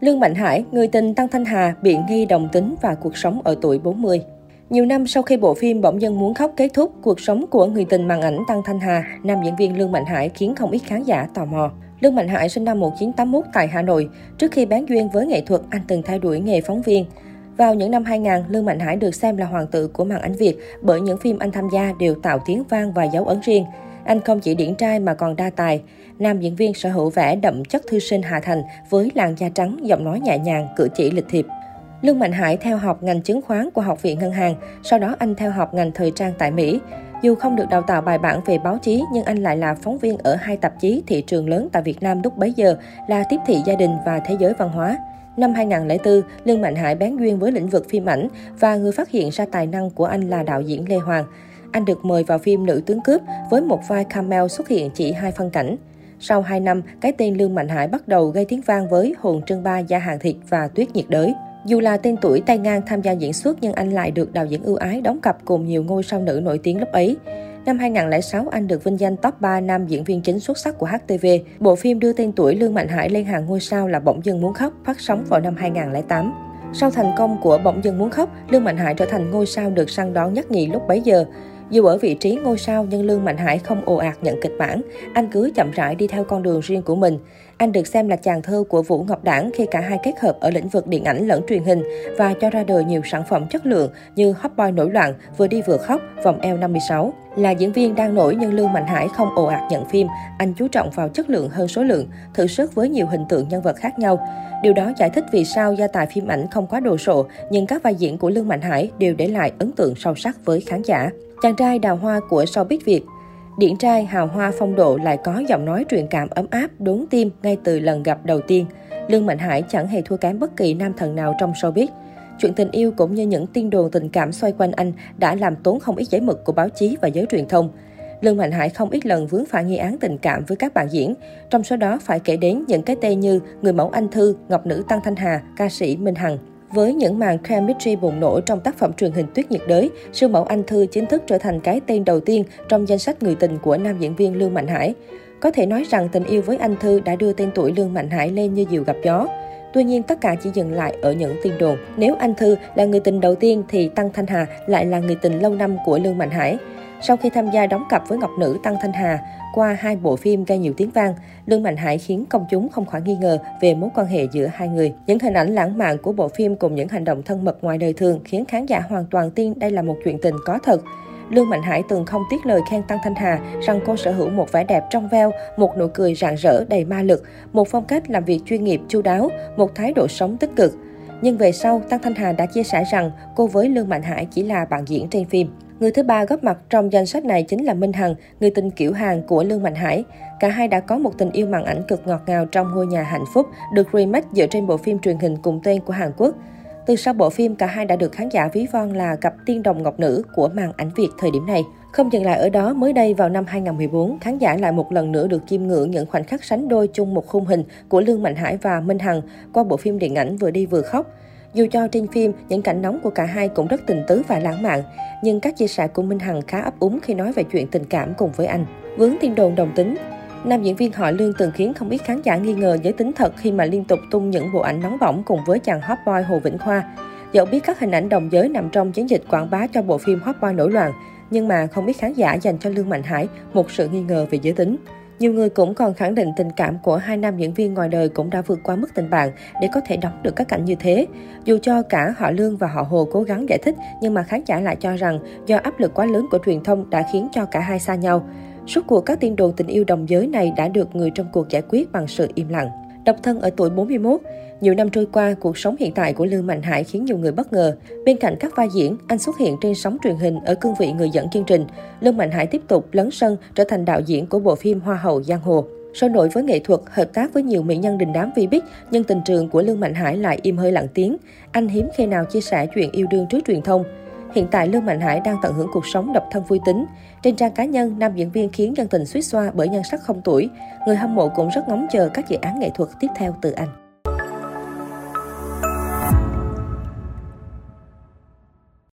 Lương Mạnh Hải, người tình Tăng Thanh Hà, bị nghi đồng tính và cuộc sống ở tuổi 40. Nhiều năm sau khi bộ phim Bỗng dân muốn khóc kết thúc, cuộc sống của người tình màn ảnh Tăng Thanh Hà, nam diễn viên Lương Mạnh Hải khiến không ít khán giả tò mò. Lương Mạnh Hải sinh năm 1981 tại Hà Nội. Trước khi bán duyên với nghệ thuật, anh từng theo đuổi nghề phóng viên. Vào những năm 2000, Lương Mạnh Hải được xem là hoàng tử của màn ảnh Việt bởi những phim anh tham gia đều tạo tiếng vang và dấu ấn riêng. Anh không chỉ điển trai mà còn đa tài. Nam diễn viên sở hữu vẻ đậm chất thư sinh Hà Thành với làn da trắng, giọng nói nhẹ nhàng, cử chỉ lịch thiệp. Lương Mạnh Hải theo học ngành chứng khoán của Học viện Ngân hàng, sau đó anh theo học ngành thời trang tại Mỹ. Dù không được đào tạo bài bản về báo chí, nhưng anh lại là phóng viên ở hai tạp chí thị trường lớn tại Việt Nam lúc bấy giờ là Tiếp thị gia đình và Thế giới văn hóa. Năm 2004, Lương Mạnh Hải bén duyên với lĩnh vực phim ảnh và người phát hiện ra tài năng của anh là đạo diễn Lê Hoàng. Anh được mời vào phim Nữ tướng cướp với một vai camel xuất hiện chỉ hai phân cảnh. Sau 2 năm, cái tên Lương Mạnh Hải bắt đầu gây tiếng vang với Hồn Trân Ba Gia Hàng Thịt và Tuyết Nhiệt Đới. Dù là tên tuổi tay ngang tham gia diễn xuất nhưng anh lại được đạo diễn ưu ái đóng cặp cùng nhiều ngôi sao nữ nổi tiếng lúc ấy. Năm 2006, anh được vinh danh top 3 nam diễn viên chính xuất sắc của HTV. Bộ phim đưa tên tuổi Lương Mạnh Hải lên hàng ngôi sao là Bỗng dưng muốn khóc, phát sóng vào năm 2008. Sau thành công của Bỗng dưng muốn khóc, Lương Mạnh Hải trở thành ngôi sao được săn đón nhất nhì lúc bấy giờ. Dù ở vị trí ngôi sao nhưng Lương Mạnh Hải không ồ ạt nhận kịch bản, anh cứ chậm rãi đi theo con đường riêng của mình. Anh được xem là chàng thơ của Vũ Ngọc Đảng khi cả hai kết hợp ở lĩnh vực điện ảnh lẫn truyền hình và cho ra đời nhiều sản phẩm chất lượng như Hot Boy nổi loạn, vừa đi vừa khóc, vòng eo 56. Là diễn viên đang nổi nhưng Lương Mạnh Hải không ồ ạt nhận phim, anh chú trọng vào chất lượng hơn số lượng, thử sức với nhiều hình tượng nhân vật khác nhau. Điều đó giải thích vì sao gia tài phim ảnh không quá đồ sộ, nhưng các vai diễn của Lương Mạnh Hải đều để lại ấn tượng sâu sắc với khán giả. Chàng trai đào hoa của showbiz Việt Điển trai hào hoa phong độ lại có giọng nói truyền cảm ấm áp, đốn tim ngay từ lần gặp đầu tiên. Lương Mạnh Hải chẳng hề thua kém bất kỳ nam thần nào trong showbiz. Chuyện tình yêu cũng như những tin đồn tình cảm xoay quanh anh đã làm tốn không ít giấy mực của báo chí và giới truyền thông. Lương Mạnh Hải không ít lần vướng phải nghi án tình cảm với các bạn diễn. Trong số đó phải kể đến những cái tên như người mẫu Anh Thư, Ngọc Nữ Tăng Thanh Hà, ca sĩ Minh Hằng. Với những màn chemistry bùng nổ trong tác phẩm truyền hình Tuyết nhiệt đới, siêu mẫu Anh Thư chính thức trở thành cái tên đầu tiên trong danh sách người tình của nam diễn viên Lương Mạnh Hải. Có thể nói rằng tình yêu với Anh Thư đã đưa tên tuổi Lương Mạnh Hải lên như diều gặp gió. Tuy nhiên, tất cả chỉ dừng lại ở những tin đồn. Nếu Anh Thư là người tình đầu tiên thì Tăng Thanh Hà lại là người tình lâu năm của Lương Mạnh Hải. Sau khi tham gia đóng cặp với ngọc nữ Tăng Thanh Hà, qua hai bộ phim gây nhiều tiếng vang, Lương Mạnh Hải khiến công chúng không khỏi nghi ngờ về mối quan hệ giữa hai người. Những hình ảnh lãng mạn của bộ phim cùng những hành động thân mật ngoài đời thường khiến khán giả hoàn toàn tin đây là một chuyện tình có thật. Lương Mạnh Hải từng không tiếc lời khen Tăng Thanh Hà rằng cô sở hữu một vẻ đẹp trong veo, một nụ cười rạng rỡ đầy ma lực, một phong cách làm việc chuyên nghiệp chu đáo, một thái độ sống tích cực. Nhưng về sau, Tăng Thanh Hà đã chia sẻ rằng cô với Lương Mạnh Hải chỉ là bạn diễn trên phim. Người thứ ba góp mặt trong danh sách này chính là Minh Hằng, người tình kiểu hàng của Lương Mạnh Hải. Cả hai đã có một tình yêu màn ảnh cực ngọt ngào trong ngôi nhà hạnh phúc, được remake dựa trên bộ phim truyền hình cùng tên của Hàn Quốc. Từ sau bộ phim, cả hai đã được khán giả ví von là cặp tiên đồng ngọc nữ của màn ảnh Việt thời điểm này. Không dừng lại ở đó, mới đây vào năm 2014, khán giả lại một lần nữa được chiêm ngưỡng những khoảnh khắc sánh đôi chung một khung hình của Lương Mạnh Hải và Minh Hằng qua bộ phim điện ảnh vừa đi vừa khóc. Dù cho trên phim, những cảnh nóng của cả hai cũng rất tình tứ và lãng mạn, nhưng các chia sẻ của Minh Hằng khá ấp úng khi nói về chuyện tình cảm cùng với anh. Vướng tin đồn đồng tính, Nam diễn viên họ Lương từng khiến không ít khán giả nghi ngờ giới tính thật khi mà liên tục tung những bộ ảnh nóng bỏng cùng với chàng hot boy Hồ Vĩnh Khoa. Dẫu biết các hình ảnh đồng giới nằm trong chiến dịch quảng bá cho bộ phim Hot Boy nổi loạn, nhưng mà không ít khán giả dành cho Lương Mạnh Hải một sự nghi ngờ về giới tính. Nhiều người cũng còn khẳng định tình cảm của hai nam diễn viên ngoài đời cũng đã vượt qua mức tình bạn để có thể đóng được các cảnh như thế. Dù cho cả họ Lương và họ Hồ cố gắng giải thích, nhưng mà khán giả lại cho rằng do áp lực quá lớn của truyền thông đã khiến cho cả hai xa nhau. Suốt cuộc các tin đồn tình yêu đồng giới này đã được người trong cuộc giải quyết bằng sự im lặng. Độc thân ở tuổi 41, nhiều năm trôi qua, cuộc sống hiện tại của Lương Mạnh Hải khiến nhiều người bất ngờ. Bên cạnh các vai diễn, anh xuất hiện trên sóng truyền hình ở cương vị người dẫn chương trình. Lương Mạnh Hải tiếp tục lấn sân trở thành đạo diễn của bộ phim Hoa hậu Giang Hồ. Sôi nổi với nghệ thuật, hợp tác với nhiều mỹ nhân đình đám vi bích, nhưng tình trường của Lương Mạnh Hải lại im hơi lặng tiếng. Anh hiếm khi nào chia sẻ chuyện yêu đương trước truyền thông. Hiện tại Lương Mạnh Hải đang tận hưởng cuộc sống độc thân vui tính. Trên trang cá nhân, nam diễn viên khiến dân tình suýt xoa bởi nhan sắc không tuổi. Người hâm mộ cũng rất ngóng chờ các dự án nghệ thuật tiếp theo từ anh.